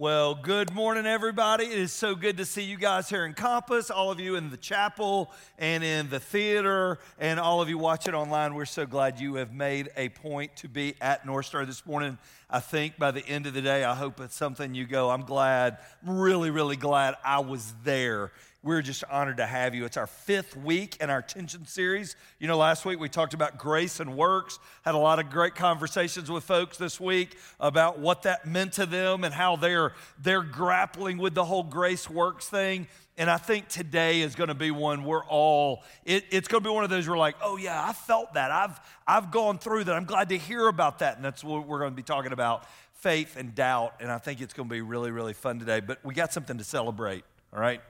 Well, good morning, everybody. It is so good to see you guys here in Compass, all of you in the chapel and in the theater, and all of you watching online. We're so glad you have made a point to be at North Star this morning. I think by the end of the day, I hope it's something you go, I'm glad, really, really glad I was there we're just honored to have you. It's our fifth week in our tension series. You know, last week we talked about grace and works, had a lot of great conversations with folks this week about what that meant to them and how they're, they're grappling with the whole grace works thing. And I think today is going to be one we're all, it, it's going to be one of those we're like, oh yeah, I felt that. I've, I've gone through that. I'm glad to hear about that. And that's what we're going to be talking about faith and doubt. And I think it's going to be really, really fun today. But we got something to celebrate, all right?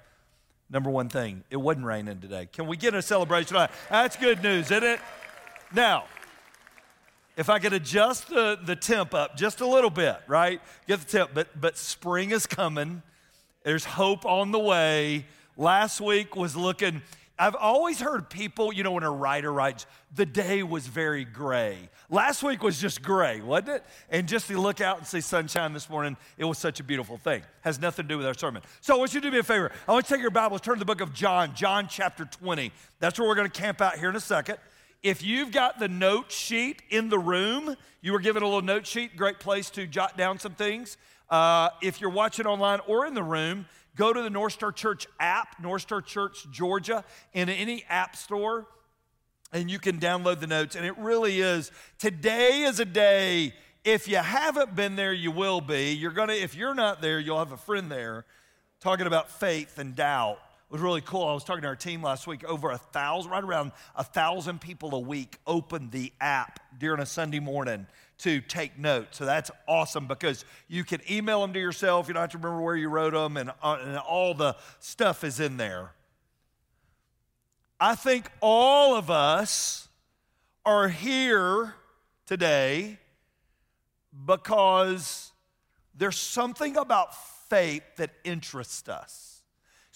Number one thing, it wasn't raining today. Can we get a celebration? That's good news, isn't it? Now, if I could adjust the, the temp up just a little bit, right? Get the temp, but, but spring is coming. There's hope on the way. Last week was looking, I've always heard people, you know, when a writer writes, the day was very gray. Last week was just gray, wasn't it? And just to look out and see sunshine this morning, it was such a beautiful thing. Has nothing to do with our sermon. So I want you to do me a favor. I want you to take your Bibles, turn to the book of John, John chapter 20. That's where we're going to camp out here in a second. If you've got the note sheet in the room, you were given a little note sheet, great place to jot down some things. Uh, if you're watching online or in the room, go to the North Star Church app, North Star Church Georgia, in any app store, and you can download the notes. And it really is. Today is a day. If you haven't been there, you will be. You're gonna. If you're not there, you'll have a friend there, talking about faith and doubt. It was really cool. I was talking to our team last week. Over a thousand, right around a thousand people a week open the app during a Sunday morning to take notes. So that's awesome because you can email them to yourself. You don't have to remember where you wrote them, and, uh, and all the stuff is in there. I think all of us are here today because there's something about faith that interests us.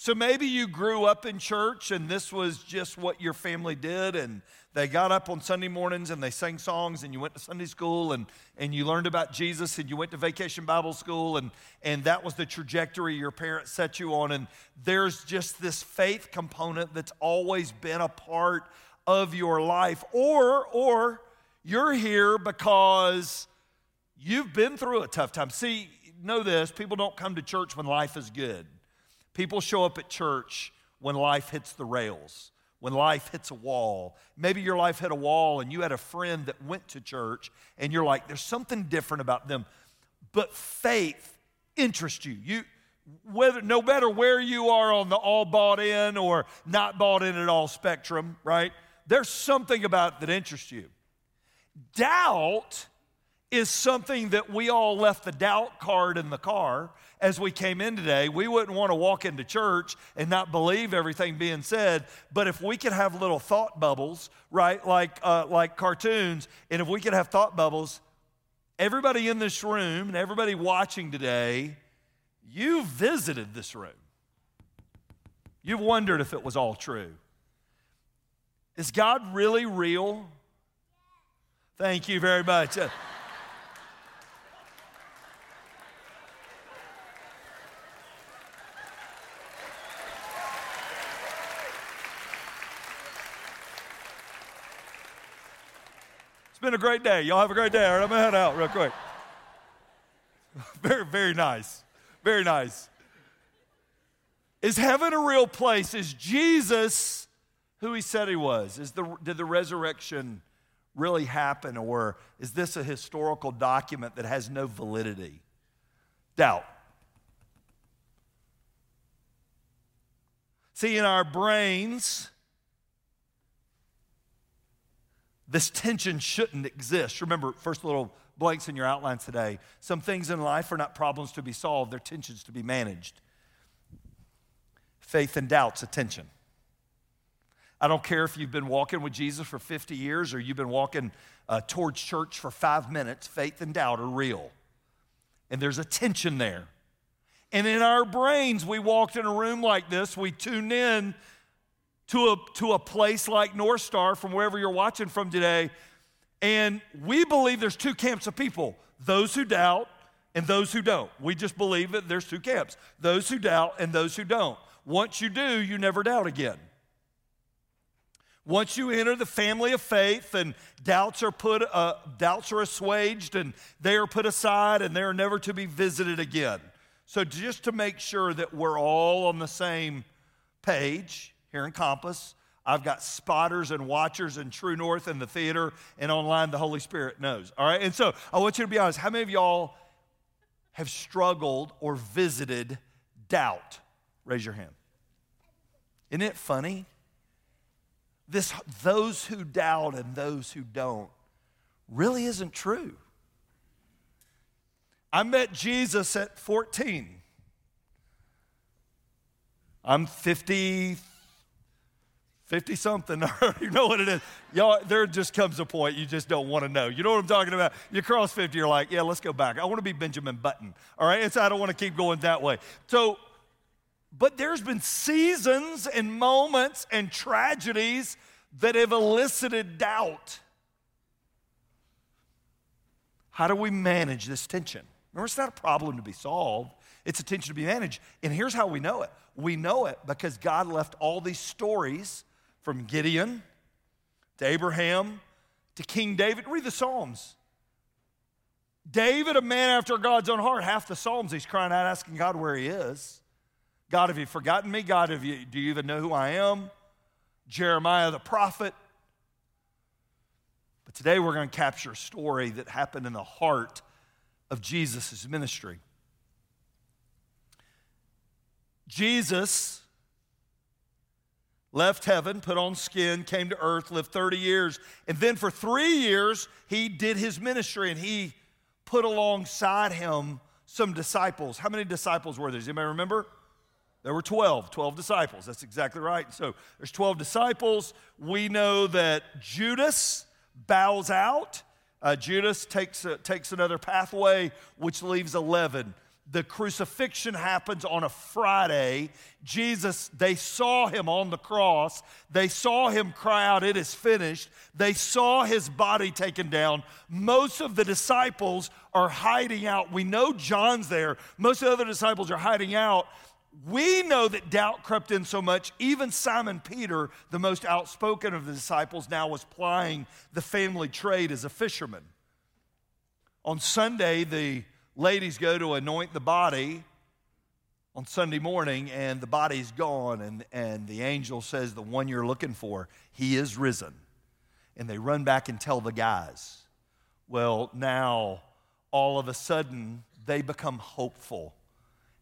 So maybe you grew up in church and this was just what your family did, and they got up on Sunday mornings and they sang songs, and you went to Sunday school and, and you learned about Jesus, and you went to vacation Bible school, and, and that was the trajectory your parents set you on. And there's just this faith component that's always been a part of your life. Or, or you're here because you've been through a tough time. See, know this people don't come to church when life is good. People show up at church when life hits the rails, when life hits a wall. Maybe your life hit a wall and you had a friend that went to church and you're like, there's something different about them. But faith interests you. You whether no matter where you are on the all bought in or not bought in at all spectrum, right? There's something about that interests you. Doubt is something that we all left the doubt card in the car as we came in today. We wouldn't want to walk into church and not believe everything being said, but if we could have little thought bubbles, right, like, uh, like cartoons, and if we could have thought bubbles, everybody in this room and everybody watching today, you visited this room. You've wondered if it was all true. Is God really real? Thank you very much. Been a great day. Y'all have a great day. All right, I'm going to head out real quick. very, very nice. Very nice. Is heaven a real place? Is Jesus who he said he was? Is the, did the resurrection really happen, or is this a historical document that has no validity? Doubt. See, in our brains, this tension shouldn't exist. Remember, first little blanks in your outlines today. Some things in life are not problems to be solved, they're tensions to be managed. Faith and doubt's a tension. I don't care if you've been walking with Jesus for 50 years or you've been walking uh, towards church for five minutes, faith and doubt are real. And there's a tension there. And in our brains, we walked in a room like this, we tuned in to a, to a place like North Star from wherever you're watching from today. And we believe there's two camps of people those who doubt and those who don't. We just believe that there's two camps those who doubt and those who don't. Once you do, you never doubt again. Once you enter the family of faith and doubts are put uh, doubts are assuaged and they are put aside and they are never to be visited again. So just to make sure that we're all on the same page here in Compass, I've got spotters and watchers in True North and the theater and online the Holy Spirit knows. All right? And so I want you to be honest. How many of y'all have struggled or visited doubt? Raise your hand. Isn't it funny? this those who doubt and those who don't really isn't true. I met Jesus at 14. I'm 50, 50 something. you know what it is. Y'all, there just comes a point you just don't want to know. You know what I'm talking about? You cross 50, you're like, yeah, let's go back. I want to be Benjamin Button. All right? So I don't want to keep going that way. So but there's been seasons and moments and tragedies that have elicited doubt. How do we manage this tension? Remember, it's not a problem to be solved, it's a tension to be managed. And here's how we know it we know it because God left all these stories from Gideon to Abraham to King David. Read the Psalms. David, a man after God's own heart, half the Psalms he's crying out, asking God where he is. God, have you forgotten me? God, have you, do you even know who I am? Jeremiah the prophet. But today we're going to capture a story that happened in the heart of Jesus' ministry. Jesus left heaven, put on skin, came to earth, lived 30 years, and then for three years he did his ministry and he put alongside him some disciples. How many disciples were there? Does anybody remember? There were 12, 12 disciples. That's exactly right. So there's 12 disciples. We know that Judas bows out. Uh, Judas takes, takes another pathway, which leaves 11. The crucifixion happens on a Friday. Jesus, they saw him on the cross. They saw him cry out, It is finished. They saw his body taken down. Most of the disciples are hiding out. We know John's there. Most of the other disciples are hiding out we know that doubt crept in so much, even Simon Peter, the most outspoken of the disciples, now was plying the family trade as a fisherman. On Sunday, the ladies go to anoint the body on Sunday morning, and the body's gone, and, and the angel says, The one you're looking for, he is risen. And they run back and tell the guys. Well, now all of a sudden, they become hopeful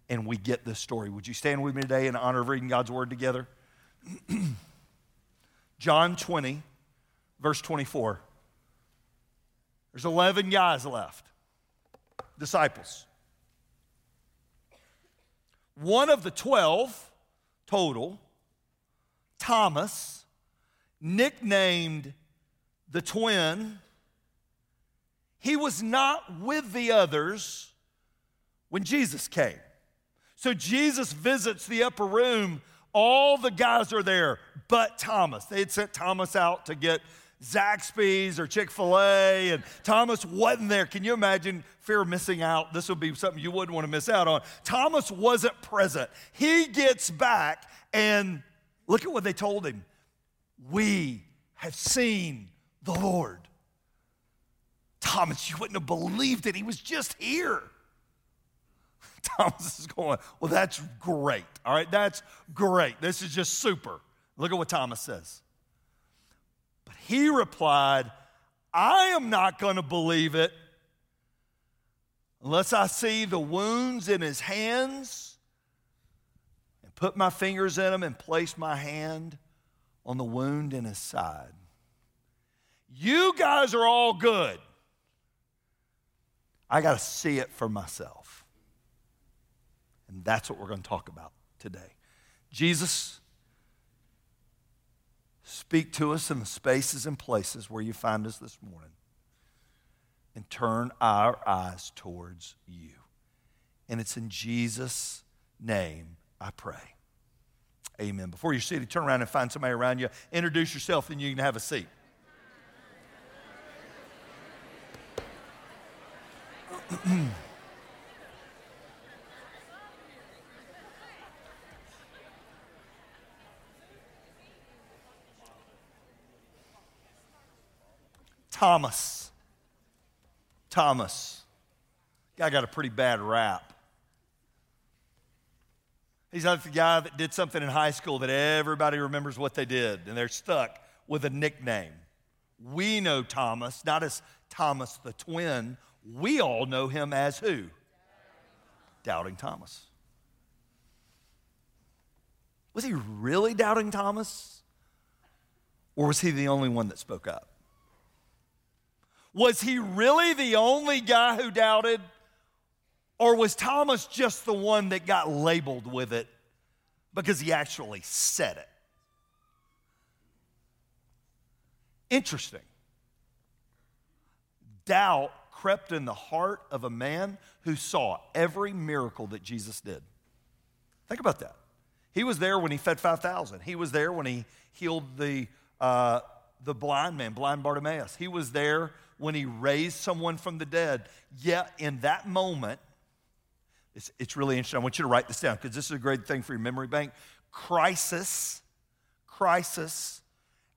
and we get this story. Would you stand with me today in honor of reading God's word together? John 20, verse 24. There's 11 guys left, disciples. One of the 12 total, Thomas, nicknamed the twin, he was not with the others when Jesus came. So Jesus visits the upper room. All the guys are there, but Thomas. They had sent Thomas out to get Zaxby's or Chick fil A, and Thomas wasn't there. Can you imagine fear of missing out? This would be something you wouldn't want to miss out on. Thomas wasn't present. He gets back, and look at what they told him We have seen the Lord. Thomas, you wouldn't have believed it. He was just here. Thomas is going, Well, that's great. All right, that's great. This is just super. Look at what Thomas says. But he replied, I am not going to believe it unless I see the wounds in his hands and put my fingers in them and place my hand on the wound in his side. You guys are all good. I got to see it for myself. And that's what we're going to talk about today. Jesus, speak to us in the spaces and places where you find us this morning and turn our eyes towards you. And it's in Jesus' name I pray. Amen. Before you're seated, turn around and find somebody around you. Introduce yourself, and you can have a seat. Thomas. Thomas. Guy got a pretty bad rap. He's like the guy that did something in high school that everybody remembers what they did, and they're stuck with a nickname. We know Thomas, not as Thomas the twin. We all know him as who? Doubting Thomas. Was he really doubting Thomas? Or was he the only one that spoke up? Was he really the only guy who doubted? Or was Thomas just the one that got labeled with it because he actually said it? Interesting. Doubt crept in the heart of a man who saw every miracle that Jesus did. Think about that. He was there when he fed 5,000. He was there when he healed the, uh, the blind man, blind Bartimaeus. He was there when he raised someone from the dead. Yet in that moment, it's, it's really interesting. I want you to write this down because this is a great thing for your memory bank. Crisis, crisis,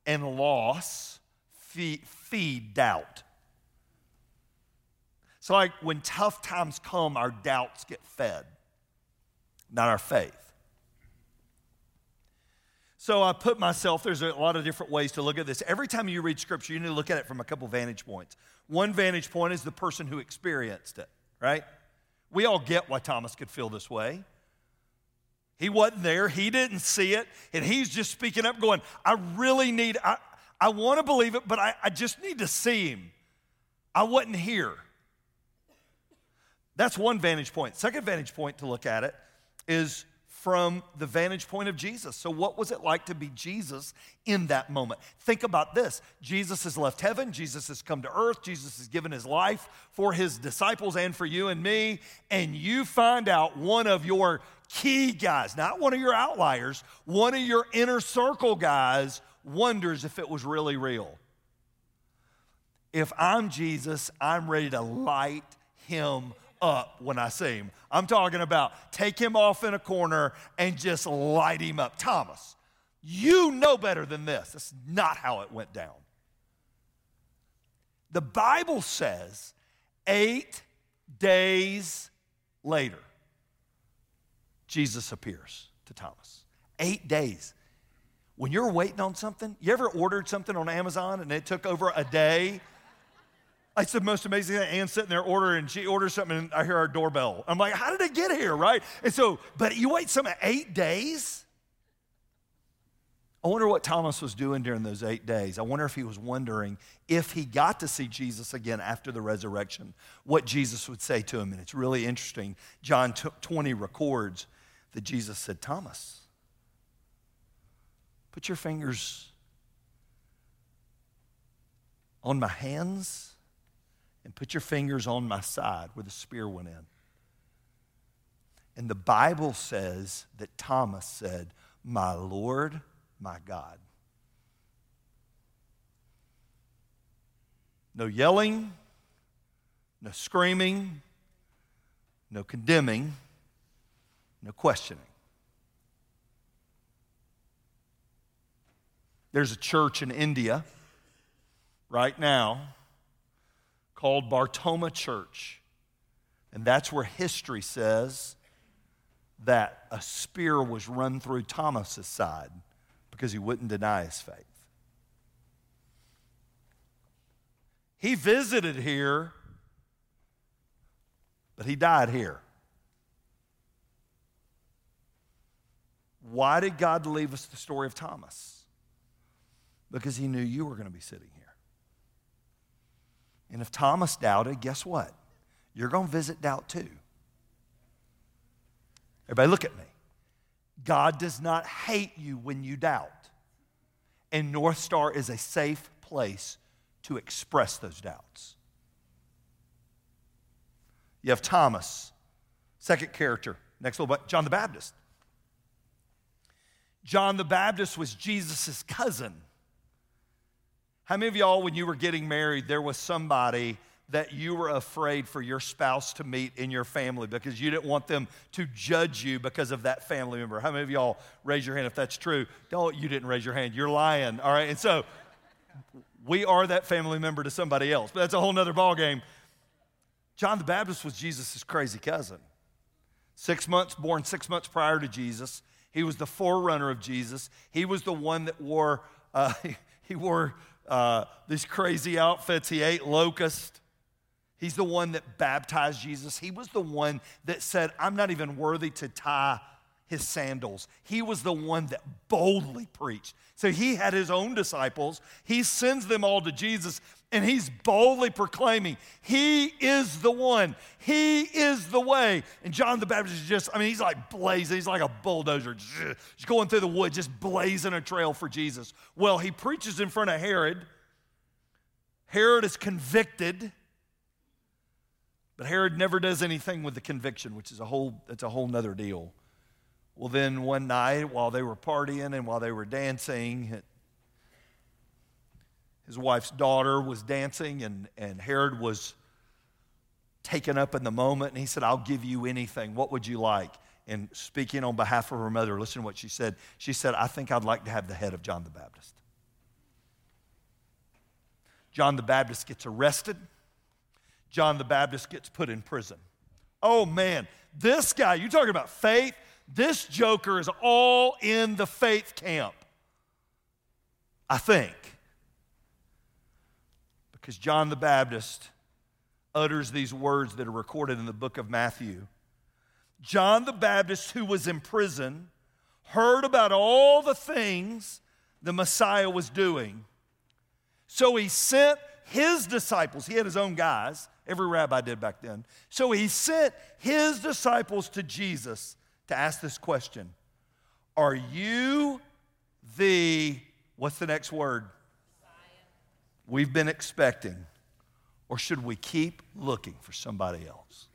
and loss feed, feed doubt. So, like when tough times come, our doubts get fed, not our faith. So I put myself, there's a lot of different ways to look at this. Every time you read scripture, you need to look at it from a couple vantage points. One vantage point is the person who experienced it, right? We all get why Thomas could feel this way. He wasn't there, he didn't see it, and he's just speaking up, going, I really need, I, I want to believe it, but I, I just need to see him. I wasn't here. That's one vantage point. Second vantage point to look at it is from the vantage point of Jesus. So, what was it like to be Jesus in that moment? Think about this Jesus has left heaven, Jesus has come to earth, Jesus has given his life for his disciples and for you and me, and you find out one of your key guys, not one of your outliers, one of your inner circle guys wonders if it was really real. If I'm Jesus, I'm ready to light him up when I see him. I'm talking about take him off in a corner and just light him up. Thomas, you know better than this. That's not how it went down. The Bible says eight days later, Jesus appears to Thomas. Eight days. When you're waiting on something, you ever ordered something on Amazon and it took over a day it's the most amazing thing. Anne's sitting there ordering, she orders something, and I hear our doorbell. I'm like, how did it get here, right? And so, but you wait some eight days? I wonder what Thomas was doing during those eight days. I wonder if he was wondering if he got to see Jesus again after the resurrection, what Jesus would say to him. And it's really interesting. John 20 records that Jesus said, Thomas, put your fingers on my hands and put your fingers on my side where the spear went in. And the Bible says that Thomas said, My Lord, my God. No yelling, no screaming, no condemning, no questioning. There's a church in India right now called Mar Thoma Church. And that's where history says that a spear was run through Thomas's side because he wouldn't deny his faith. He visited here, but he died here. Why did God leave us the story of Thomas? Because he knew you were going to be sitting here. And if Thomas doubted, guess what? You're going to visit doubt too. Everybody, look at me. God does not hate you when you doubt. And North Star is a safe place to express those doubts. You have Thomas, second character, next little bit, John the Baptist. John the Baptist was Jesus' cousin. How many of y'all, when you were getting married, there was somebody that you were afraid for your spouse to meet in your family because you didn't want them to judge you because of that family member? How many of y'all raise your hand if that's true? Don't, you didn't raise your hand. You're lying, all right? And so, we are that family member to somebody else, but that's a whole nother ballgame. John the Baptist was Jesus' crazy cousin. Six months, born six months prior to Jesus. He was the forerunner of Jesus. He was the one that wore, uh, he wore uh, these crazy outfits. He ate locust. He's the one that baptized Jesus. He was the one that said, I'm not even worthy to tie his sandals. He was the one that boldly preached. So he had his own disciples. He sends them all to Jesus and he's boldly proclaiming, He is the one. He is the way. And John the Baptist is just, I mean, he's like blazing. He's like a bulldozer, just going through the wood, just blazing a trail for Jesus. Well, he preaches in front of Herod. Herod is convicted. But Herod never does anything with the conviction, which is a whole, that's a whole nother deal. Well, then one night while they were partying and while they were dancing, his wife's daughter was dancing, and, and Herod was taken up in the moment, and he said, I'll give you anything. What would you like? And speaking on behalf of her mother, listen to what she said. She said, I think I'd like to have the head of John the Baptist. John the Baptist gets arrested. John the Baptist gets put in prison. Oh man, this guy, you talking about faith? This joker is all in the faith camp. I think. Because John the Baptist utters these words that are recorded in the book of Matthew. John the Baptist, who was in prison, heard about all the things the Messiah was doing. So he sent his disciples, he had his own guys, every rabbi did back then. So he sent his disciples to Jesus to ask this question Are you the, what's the next word? We've been expecting, or should we keep looking for somebody else?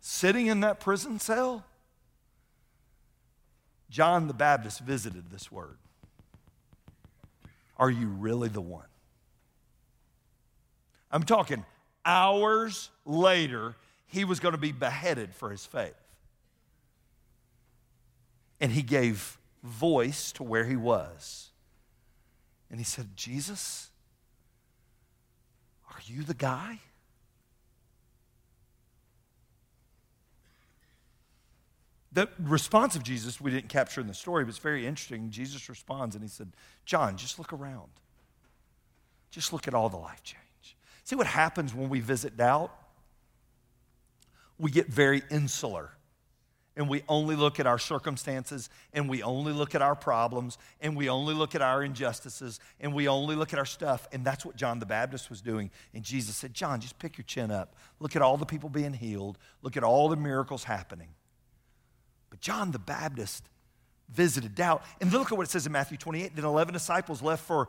Sitting in that prison cell, John the Baptist visited this word. Are you really the one? I'm talking hours later, he was going to be beheaded for his faith. And he gave voice to where he was. And he said, Jesus, are you the guy? The response of Jesus we didn't capture in the story, but it's very interesting. Jesus responds and he said, John, just look around. Just look at all the life change. See what happens when we visit doubt? We get very insular and we only look at our circumstances and we only look at our problems and we only look at our injustices and we only look at our stuff. And that's what John the Baptist was doing. And Jesus said, John, just pick your chin up. Look at all the people being healed, look at all the miracles happening. But John the Baptist visited doubt. And look at what it says in Matthew 28. Then 11 disciples left for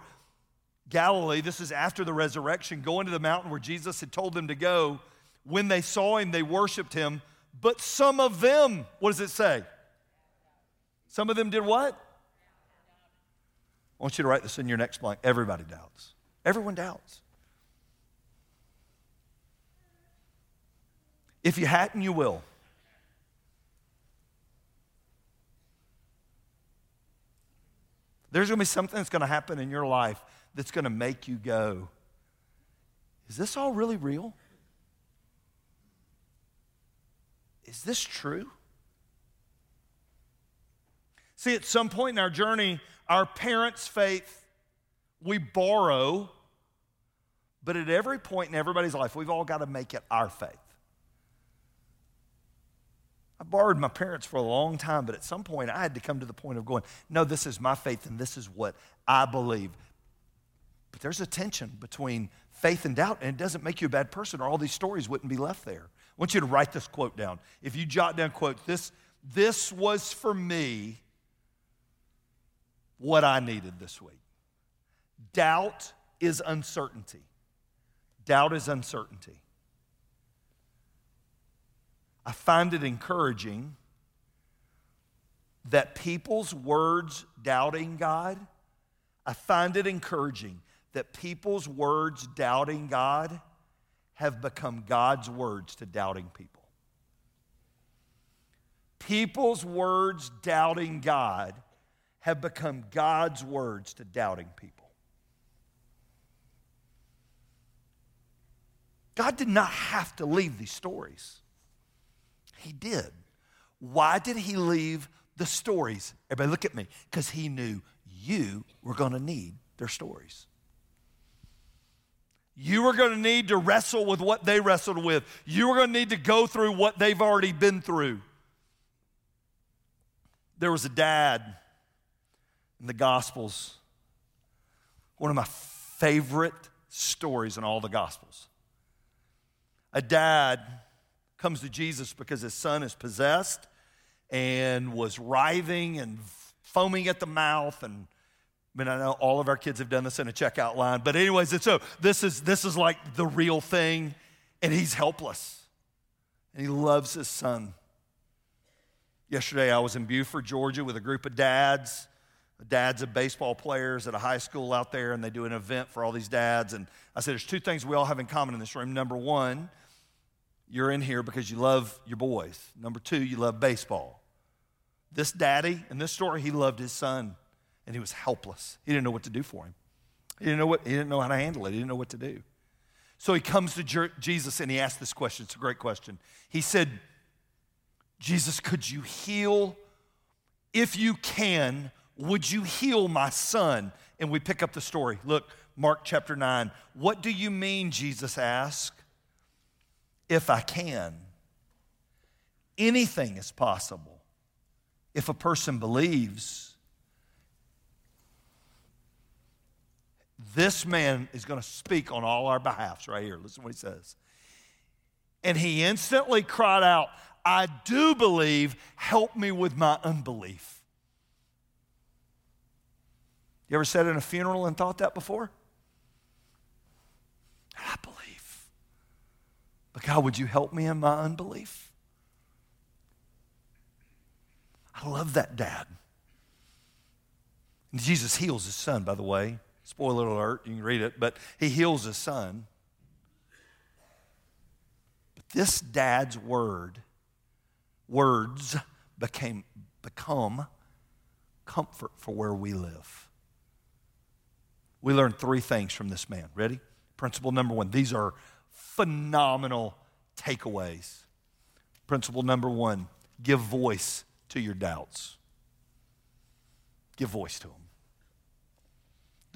Galilee, this is after the resurrection, going to the mountain where Jesus had told them to go. When they saw him, they worshiped him. But some of them, what does it say? Some of them did what? I want you to write this in your next blank. Everybody doubts. Everyone doubts. If you hadn't, you will. There's going to be something that's going to happen in your life that's going to make you go, Is this all really real? Is this true? See, at some point in our journey, our parents' faith, we borrow, but at every point in everybody's life, we've all got to make it our faith. I borrowed my parents for a long time, but at some point I had to come to the point of going, no, this is my faith and this is what I believe. But there's a tension between faith and doubt, and it doesn't make you a bad person, or all these stories wouldn't be left there. I want you to write this quote down. If you jot down quote, this, this was for me what I needed this week. Doubt is uncertainty. Doubt is uncertainty. I find it encouraging that people's words doubting God, I find it encouraging that people's words doubting God have become God's words to doubting people. People's words doubting God have become God's words to doubting people. God did not have to leave these stories. He did. Why did he leave the stories? Everybody, look at me. Because he knew you were going to need their stories. You are going to need to wrestle with what they wrestled with. You are going to need to go through what they've already been through. There was a dad in the Gospels, one of my favorite stories in all the Gospels. A dad comes to Jesus because his son is possessed and was writhing and foaming at the mouth and I mean, I know all of our kids have done this in a checkout line, but anyways, and so this is this is like the real thing, and he's helpless, and he loves his son. Yesterday, I was in Buford, Georgia, with a group of dads, dads of baseball players at a high school out there, and they do an event for all these dads. And I said, "There's two things we all have in common in this room. Number one, you're in here because you love your boys. Number two, you love baseball. This daddy, in this story, he loved his son and he was helpless. He didn't know what to do for him. He didn't know, what, he didn't know how to handle it. He didn't know what to do. So he comes to Jesus and he asks this question. It's a great question. He said, Jesus, could you heal? If you can, would you heal my son? And we pick up the story. Look, Mark chapter 9. What do you mean, Jesus asked? if I can. Anything is possible if a person believes. This man is going to speak on all our behalfs right here. Listen what he says. And he instantly cried out, I do believe, help me with my unbelief. You ever sat in a funeral and thought that before? I believe. But God, would you help me in my unbelief? I love that dad. And Jesus heals his son, by the way. Spoiler alert, you can read it, but he heals his son. But this dad's word, words became become comfort for where we live. We learned three things from this man. Ready? Principle number one. These are phenomenal takeaways. Principle number one give voice to your doubts. Give voice to them.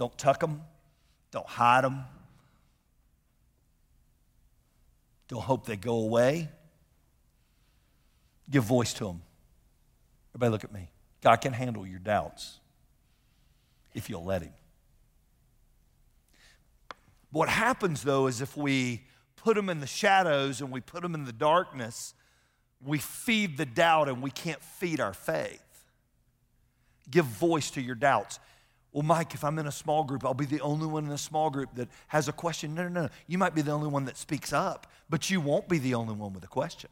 Don't tuck them, don't hide them, don't hope they go away. Give voice to them. Everybody, look at me. God can handle your doubts if you'll let Him. What happens though is if we put them in the shadows and we put them in the darkness, we feed the doubt and we can't feed our faith. Give voice to your doubts. Well, Mike, if I'm in a small group, I'll be the only one in a small group that has a question. No, no, no. You might be the only one that speaks up, but you won't be the only one with a question.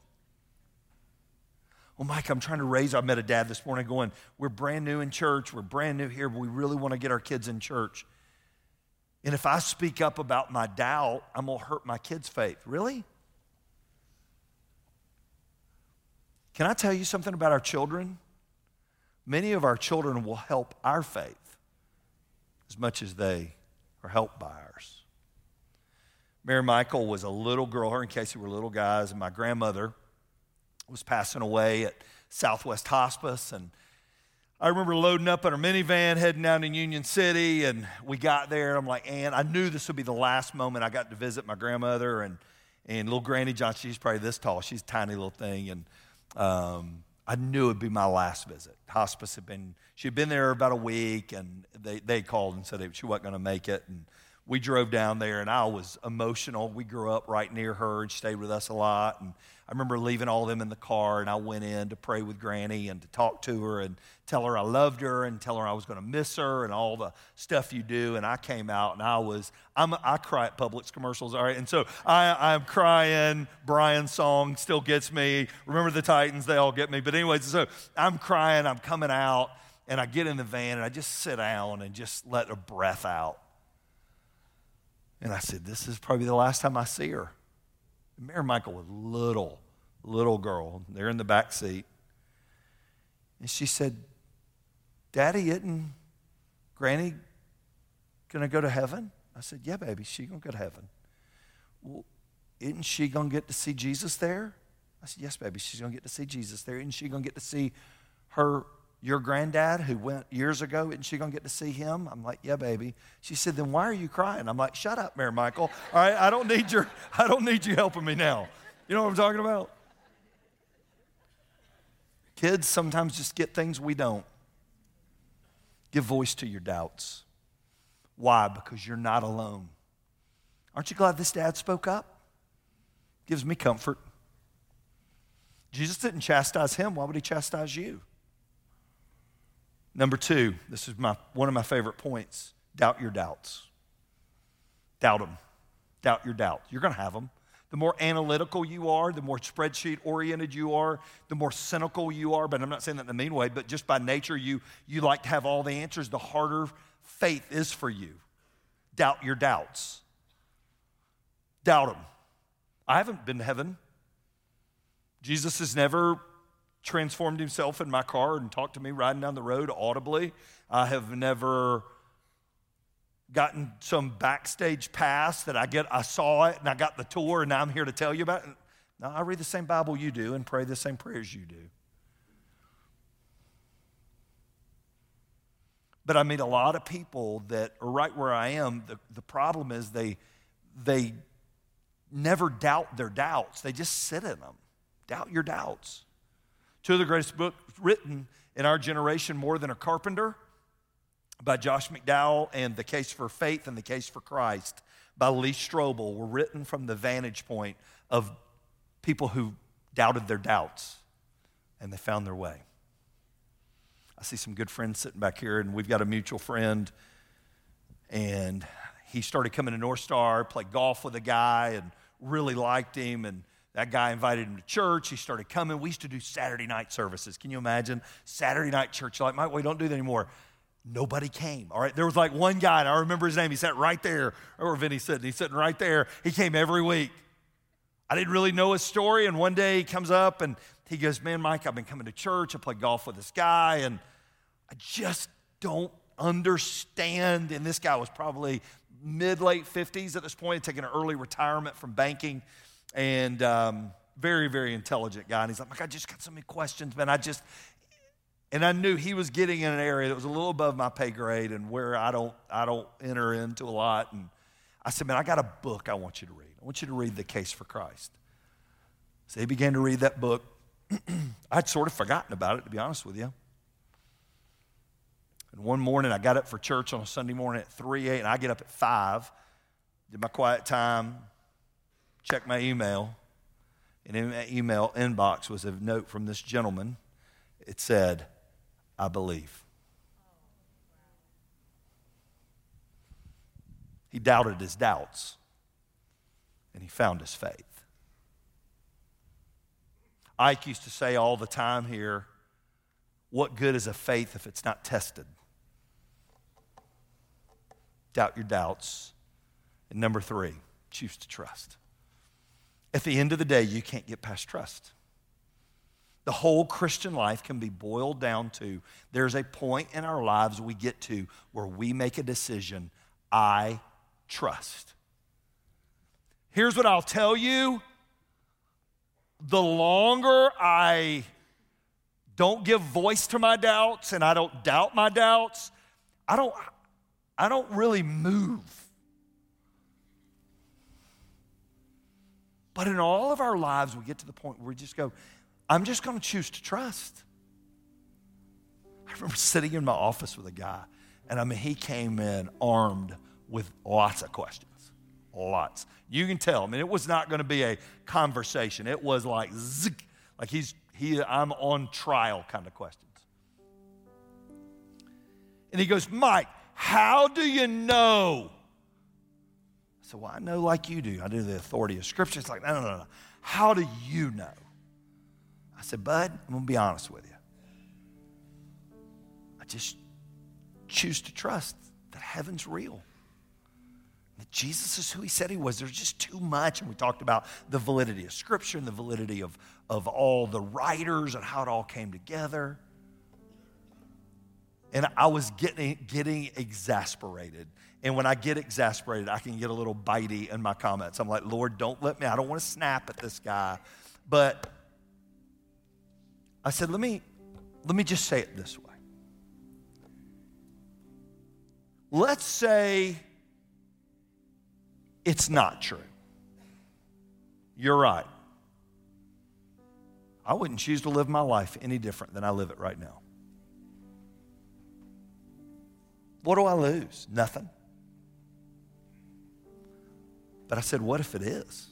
Well, Mike, I'm trying to raise. I met a dad this morning going, We're brand new in church. We're brand new here, but we really want to get our kids in church. And if I speak up about my doubt, I'm going to hurt my kids' faith. Really? Can I tell you something about our children? Many of our children will help our faith as much as they are helped by ours. Mary Michael was a little girl, her and Casey were little guys, and my grandmother was passing away at Southwest Hospice, and I remember loading up in our minivan, heading down to Union City, and we got there. And I'm like, and I knew this would be the last moment I got to visit my grandmother and and little Granny Johnson. She's probably this tall. She's a tiny little thing, and um, I knew it would be my last visit. Hospice had been she'd been there about a week, and they they called and said she wasn't going to make it, and we drove down there, and I was emotional. We grew up right near her, and stayed with us a lot, and I remember leaving all of them in the car, and I went in to pray with Granny and to talk to her and tell her I loved her and tell her I was going to miss her and all the stuff you do. And I came out and I was, I'm, I cry at Publix commercials, all right? And so I, I'm crying. Brian's song still gets me. Remember the Titans, they all get me. But, anyways, so I'm crying, I'm coming out, and I get in the van and I just sit down and just let a breath out. And I said, This is probably the last time I see her. Mary Michael was a little, little girl. They're in the back seat. And she said, Daddy, isn't Granny going to go to heaven? I said, Yeah, baby, she going to go to heaven. Well, isn't she going to get to see Jesus there? I said, Yes, baby, she's going to get to see Jesus there. Isn't she going to get to see her, your granddad who went years ago? Isn't she going to get to see him? I'm like, Yeah, baby. She said, Then why are you crying? I'm like, Shut up, Mary Michael. All right, I don't need your, I don't need you helping me now. You know what I'm talking about? Kids sometimes just get things we don't. Give voice to your doubts. Why? Because you're not alone. Aren't you glad this dad spoke up? Gives me comfort. Jesus didn't chastise him. Why would he chastise you? Number two, this is my, one of my favorite points doubt your doubts. Doubt them. Doubt your doubts. You're going to have them. The more analytical you are, the more spreadsheet oriented you are, the more cynical you are, but I'm not saying that in a mean way, but just by nature, you, you like to have all the answers, the harder faith is for you. Doubt your doubts. Doubt them. I haven't been to heaven. Jesus has never transformed himself in my car and talked to me riding down the road audibly. I have never gotten some backstage pass that I get I saw it and I got the tour and now I'm here to tell you about it. No, I read the same Bible you do and pray the same prayers you do. But I meet a lot of people that are right where I am. The, the problem is they, they never doubt their doubts, they just sit in them. Doubt your doubts. Two of the greatest books written in our generation, More Than a Carpenter by Josh McDowell, and The Case for Faith and The Case for Christ by Lee Strobel, were written from the vantage point of people who doubted their doubts and they found their way. I see some good friends sitting back here, and we've got a mutual friend, and he started coming to North Star, played golf with a guy, and really liked him, and that guy invited him to church. He started coming. We used to do Saturday night services. Can you imagine? Saturday night church. Like, Mike, we don't do that anymore. Nobody came. All right. There was like one guy, and I remember his name. He sat right there. Or Vinny sitting. He's sitting right there. He came every week. I didn't really know his story. And one day he comes up and he goes, Man, Mike, I've been coming to church. I play golf with this guy, and I just don't understand. And this guy was probably mid late 50s at this point, taking an early retirement from banking and um, very, very intelligent guy. And he's like, I just got so many questions, man. I just, and I knew he was getting in an area that was a little above my pay grade and where I don't, I don't enter into a lot. And I said, man, I got a book I want you to read. I want you to read The Case for Christ. So he began to read that book. I'd sort of forgotten about it, to be honest with you. And one morning, I got up for church on a Sunday morning at 3 8, and I get up at 5, did my quiet time, checked my email, and in my email inbox was a note from this gentleman. It said, I believe. He doubted his doubts, and he found his faith. Ike used to say all the time here, What good is a faith if it's not tested? Doubt your doubts. And number three, choose to trust. At the end of the day, you can't get past trust. The whole Christian life can be boiled down to there's a point in our lives we get to where we make a decision I trust. Here's what I'll tell you the longer I don't give voice to my doubts and I don't doubt my doubts, I don't, I don't really move. But in all of our lives, we get to the point where we just go, I'm just going to choose to trust. I remember sitting in my office with a guy, and I mean, he came in armed with lots of questions. Lots. You can tell. I mean, it was not going to be a conversation. It was like, zik, like he's, he, I'm on trial kind of questions. And he goes, Mike, how do you know? Said, Well, I know like you do. I do the authority of Scripture. It's like, no, no, no, no. How do you know? I said, Bud, I'm going to be honest with you. I just choose to trust that heaven's real. That Jesus is who he said he was. There's just too much. And we talked about the validity of Scripture and the validity of, of all the writers and how it all came together. And I was getting, getting exasperated. And when I get exasperated, I can get a little bitey in my comments. I'm like, Lord, don't let me, I don't want to snap at this guy. But I said, let me, let me just say it this way. Let's say it's not true. You're right. I wouldn't choose to live my life any different than I live it right now. What do I lose? Nothing. But I said, what if it is?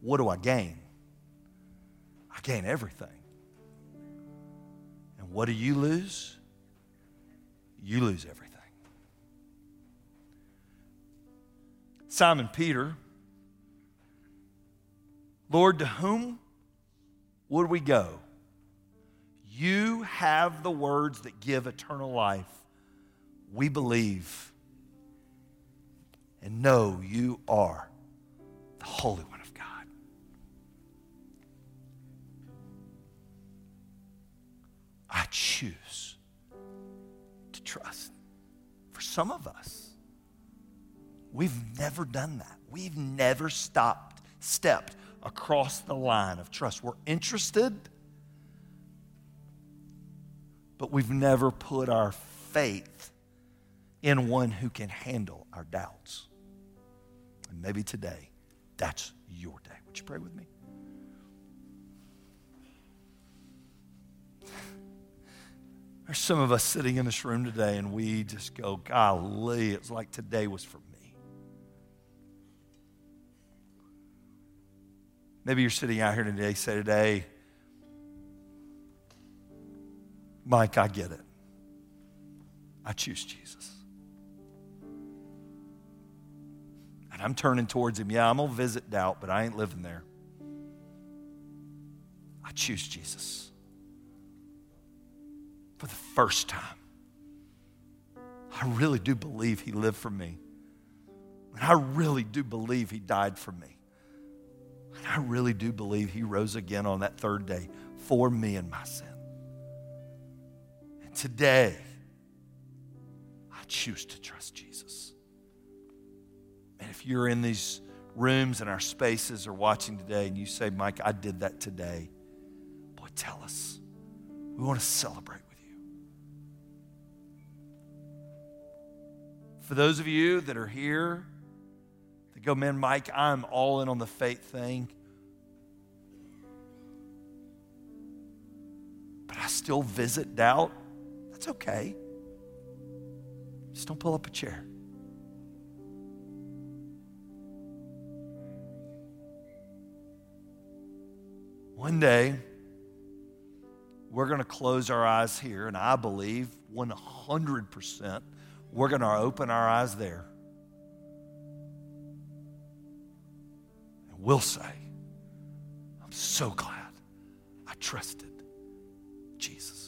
What do I gain? I gain everything. And what do you lose? You lose everything. Simon Peter, Lord, to whom would we go? You have the words that give eternal life. We believe and know you are the Holy One of God. I choose to trust. For some of us, we've never done that. We've never stopped, stepped across the line of trust. We're interested, but we've never put our faith in one who can handle our doubts. And maybe today, that's your day. Would you pray with me? There's some of us sitting in this room today, and we just go, golly, it's like today was for me. Maybe you're sitting out here today, say today, Mike, I get it. I choose Jesus. I'm turning towards him. Yeah, I'm going to visit doubt, but I ain't living there. I choose Jesus. For the first time, I really do believe he lived for me. And I really do believe he died for me. And I really do believe he rose again on that third day for me and my sin. And today, I choose to trust Jesus. And if you're in these rooms and our spaces or watching today and you say, Mike, I did that today, boy, tell us. We want to celebrate with you. For those of you that are here, that go, man, Mike, I'm all in on the faith thing. But I still visit doubt. That's okay. Just don't pull up a chair. One day, we're going to close our eyes here, and I believe 100% we're going to open our eyes there. And we'll say, I'm so glad I trusted Jesus.